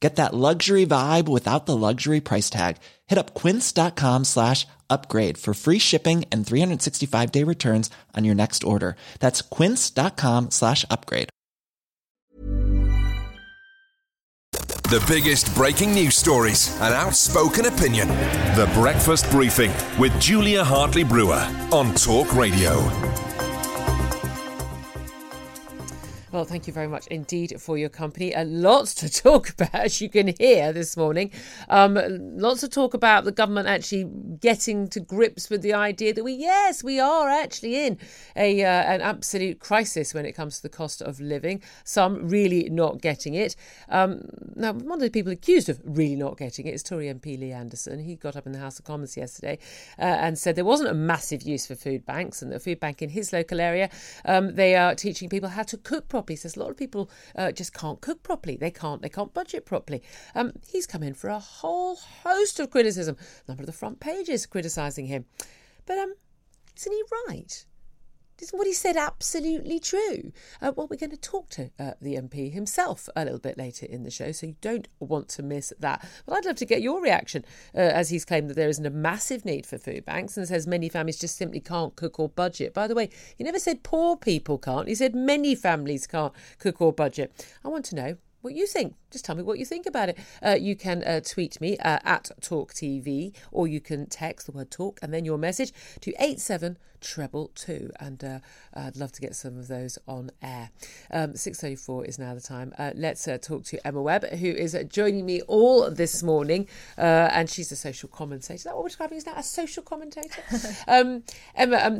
Get that luxury vibe without the luxury price tag. Hit up quince.com slash upgrade for free shipping and 365 day returns on your next order. That's quince.com slash upgrade. The biggest breaking news stories and outspoken opinion. The Breakfast Briefing with Julia Hartley Brewer on Talk Radio. Well, thank you very much indeed for your company. Uh, lots to talk about, as you can hear this morning. Um, lots to talk about the government actually getting to grips with the idea that we, yes, we are actually in a uh, an absolute crisis when it comes to the cost of living. Some really not getting it. Um, now, one of the people accused of really not getting it is Tory MP Lee Anderson. He got up in the House of Commons yesterday uh, and said there wasn't a massive use for food banks, and the food bank in his local area um, they are teaching people how to cook properly properly. He says a lot of people uh, just can't cook properly. They can't. They can't budget properly. Um, he's come in for a whole host of criticism. A number of the front pages criticising him, but um, isn't he right? What he said absolutely true? Uh, well, we're going to talk to uh, the MP himself a little bit later in the show, so you don't want to miss that. But I'd love to get your reaction uh, as he's claimed that there isn't a massive need for food banks and says many families just simply can't cook or budget. By the way, he never said poor people can't, he said many families can't cook or budget. I want to know what you think. Just tell me what you think about it. Uh, you can uh, tweet me uh, at Talk TV, or you can text the word talk and then your message to 87 treble two. And uh, I'd love to get some of those on air. Um, 6.34 is now the time. Uh, let's uh, talk to Emma Webb, who is joining me all this morning. and she's a social commentator. Is that what we're describing as now? A social commentator? um, Emma, um,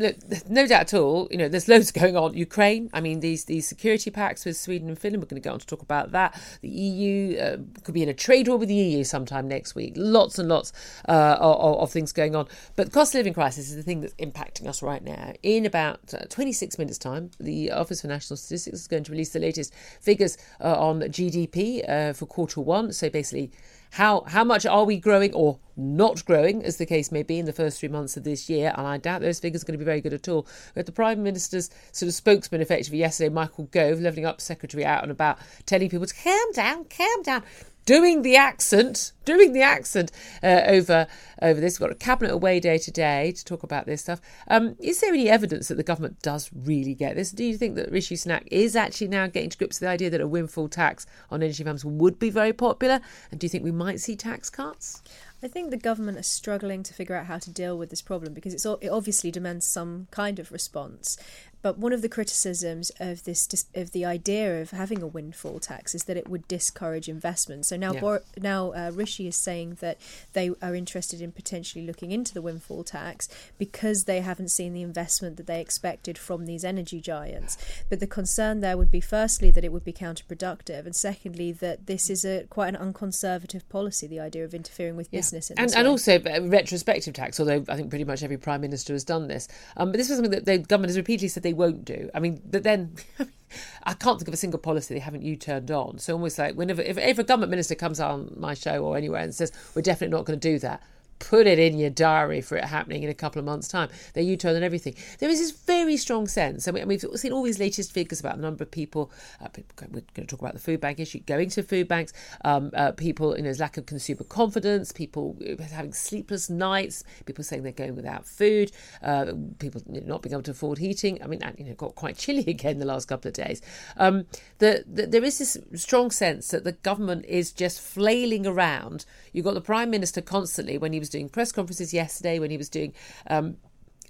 no doubt at all, you know, there's loads going on. Ukraine, I mean, these, these security pacts with Sweden and Finland, we're going to go on to talk about that. The EU uh, could be in a trade war with the EU sometime next week. Lots and lots uh, of, of, things going on. But the cost of living crisis is the thing that's impacting us right now. In about uh, 26 minutes' time, the Office for National Statistics is going to release the latest figures uh, on GDP uh, for quarter one. So basically, how how much are we growing or not growing, as the case may be, in the first three months of this year? And I doubt those figures are going to be very good at all. We the Prime Minister's sort of spokesman, effectively yesterday, Michael Gove, levelling up secretary out and about, telling people to calm down, calm down doing the accent, doing the accent uh, over over this. We've got a cabinet away day today to talk about this stuff. Um, is there any evidence that the government does really get this? Do you think that Rishi Sunak is actually now getting to grips with the idea that a windfall tax on energy firms would be very popular? And do you think we might see tax cuts? I think the government is struggling to figure out how to deal with this problem because it obviously demands some kind of response. But one of the criticisms of this of the idea of having a windfall tax is that it would discourage investment. So now, yeah. Bor- now uh, Rishi is saying that they are interested in potentially looking into the windfall tax because they haven't seen the investment that they expected from these energy giants. But the concern there would be, firstly, that it would be counterproductive, and secondly, that this is a quite an unconservative policy. The idea of interfering with yeah. business, and, and also retrospective tax. Although I think pretty much every prime minister has done this, um, but this was something that the government has repeatedly said they they won't do. I mean, but then I can't think of a single policy they haven't you turned on. So almost like whenever if, if a government minister comes on my show or anywhere and says we're definitely not going to do that, put it in your diary for it happening in a couple of months' time. They U-turn and everything. There is this very strong sense, and we, have seen all these latest figures about the number of people. Uh, we're going to talk about the food bank issue, going to food banks, um, uh, people, you know, lack of consumer confidence, people having sleepless nights, people saying they're going without food, uh, people not being able to afford heating. I mean, you know, got quite chilly again the last couple of days. Um, the, the, there is this strong sense that the government is just flailing around. You've got the prime minister constantly when he was doing press conferences yesterday, when he was doing um,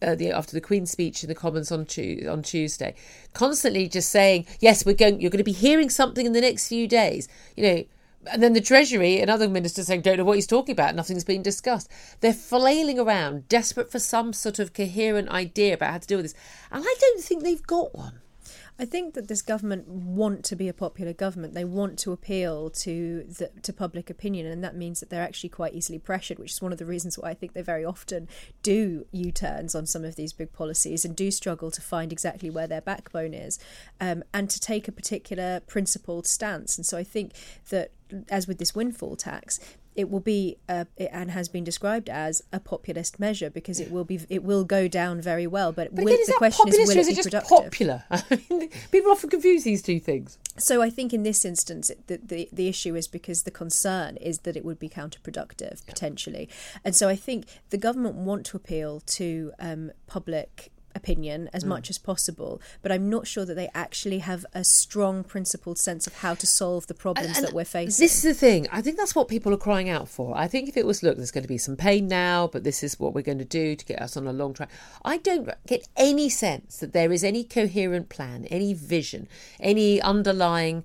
uh, the, after the Queen's speech in the Commons on tu- on Tuesday, constantly just saying, "Yes, we're going. You're going to be hearing something in the next few days." You know. And then the Treasury and other ministers saying, don't know what he's talking about, nothing's been discussed. They're flailing around, desperate for some sort of coherent idea about how to deal with this. And I don't think they've got one. I think that this government want to be a popular government. They want to appeal to the, to public opinion, and that means that they're actually quite easily pressured, which is one of the reasons why I think they very often do U-turns on some of these big policies and do struggle to find exactly where their backbone is, um, and to take a particular principled stance. And so I think that as with this windfall tax, it will be a, and has been described as a populist measure because it will be it will go down very well. But, but will, again, the question is, will it, it be just productive? popular? I mean, people often confuse these two things. So I think in this instance, the, the the issue is because the concern is that it would be counterproductive potentially, and so I think the government want to appeal to um, public opinion as mm. much as possible, but I'm not sure that they actually have a strong principled sense of how to solve the problems and, that we're facing. This is the thing. I think that's what people are crying out for. I think if it was, look, there's going to be some pain now, but this is what we're going to do to get us on a long track. I don't get any sense that there is any coherent plan, any vision, any underlying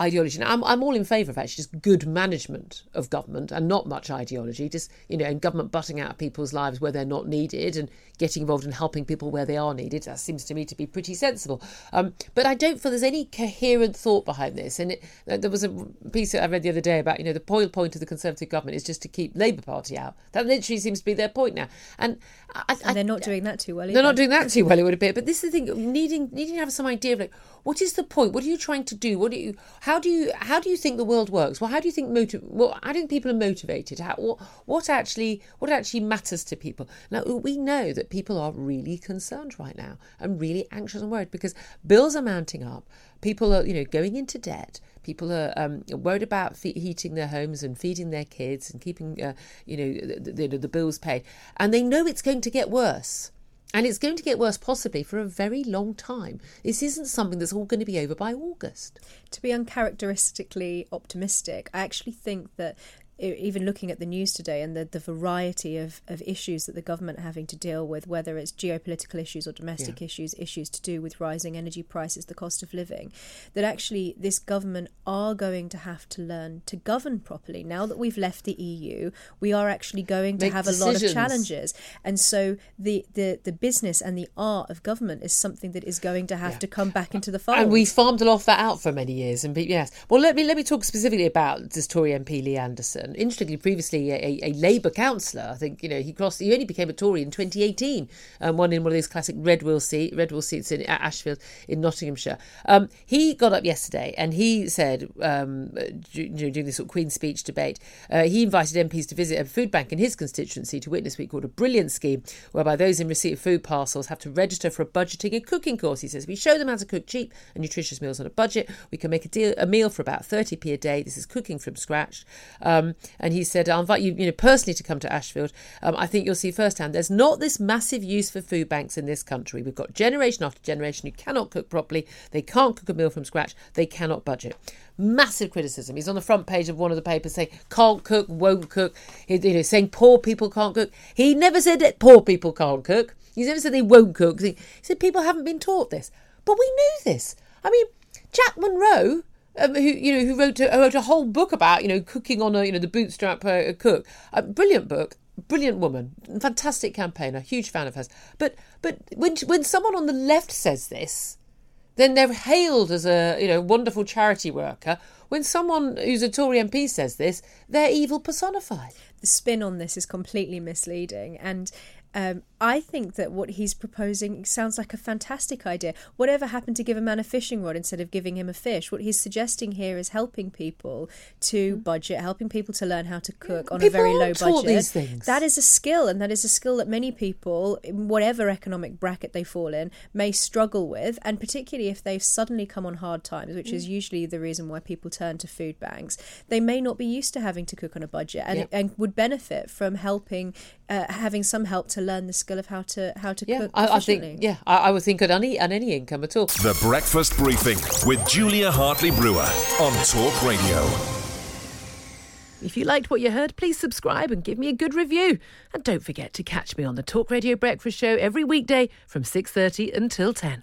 ideology. Now, I'm, I'm all in favour of actually just good management of government and not much ideology, just, you know, and government butting out of people's lives where they're not needed and getting involved in helping people where they are needed. That seems to me to be pretty sensible. Um, but I don't feel there's any coherent thought behind this. And it, there was a piece that I read the other day about, you know, the point point of the Conservative government is just to keep Labour Party out. That literally seems to be their point now. And, I, and they're not doing that too well. Either. They're not doing that too well, it would appear. But this is the thing, needing needing to have some idea of like, what is the point? What are you trying to do? What do you? How do you? How do you think the world works? Well, how do you think motiv- Well, how do people are motivated? How, what, what actually? What actually matters to people? Now we know that people are really concerned right now and really anxious and worried because bills are mounting up. People are, you know, going into debt. People are um, worried about fe- heating their homes and feeding their kids and keeping, uh, you know, the, the, the bills paid, and they know it's going to get worse. And it's going to get worse possibly for a very long time. This isn't something that's all going to be over by August. To be uncharacteristically optimistic, I actually think that even looking at the news today and the, the variety of, of issues that the government are having to deal with, whether it's geopolitical issues or domestic yeah. issues, issues to do with rising energy prices, the cost of living, that actually this government are going to have to learn to govern properly. Now that we've left the EU, we are actually going to Make have decisions. a lot of challenges. And so the, the, the business and the art of government is something that is going to have yeah. to come back into the fold. And we farmed a lot of that out for many years. And yes, well, let me let me talk specifically about this Tory MP Lee Anderson interestingly, previously a, a Labour councillor. I think you know he crossed. He only became a Tory in 2018, um, one in one of these classic red wall seat red wall seats in Ashfield in Nottinghamshire. Um, he got up yesterday and he said, um, during this sort of Queen's speech debate, uh, he invited MPs to visit a food bank in his constituency to witness what he called a brilliant scheme, whereby those in receipt of food parcels have to register for a budgeting and cooking course. He says we show them how to cook cheap and nutritious meals on a budget. We can make a, deal, a meal for about 30p a day. This is cooking from scratch. Um, and he said, I'll invite you, you know, personally to come to Ashfield. Um, I think you'll see firsthand there's not this massive use for food banks in this country. We've got generation after generation who cannot cook properly, they can't cook a meal from scratch, they cannot budget. Massive criticism. He's on the front page of one of the papers saying can't cook, won't cook. You know, saying poor people can't cook. He never said that poor people can't cook. He's never said they won't cook. He said people haven't been taught this, but we knew this. I mean, Jack Monroe um, who you know who wrote a, wrote a whole book about you know cooking on a you know the bootstrap uh, cook, a brilliant book, brilliant woman, fantastic campaigner, huge fan of hers. But but when when someone on the left says this, then they're hailed as a you know wonderful charity worker. When someone who's a Tory MP says this, they're evil personified. The spin on this is completely misleading, and um, I think that what he's proposing sounds like a fantastic idea. Whatever happened to give a man a fishing rod instead of giving him a fish? What he's suggesting here is helping people to mm. budget, helping people to learn how to cook on people a very low budget. That is a skill, and that is a skill that many people, in whatever economic bracket they fall in, may struggle with, and particularly if they've suddenly come on hard times, which mm. is usually the reason why people turn to food banks. They may not be used to having to cook on a budget, and, yep. and would benefit from helping, uh, having some help to learn the skill of how to how to yeah, cook. I, I think yeah, I, I, would think at any at any income at all. The Breakfast Briefing with Julia Hartley Brewer on Talk Radio. If you liked what you heard, please subscribe and give me a good review. And don't forget to catch me on the Talk Radio Breakfast Show every weekday from 6:30 until 10.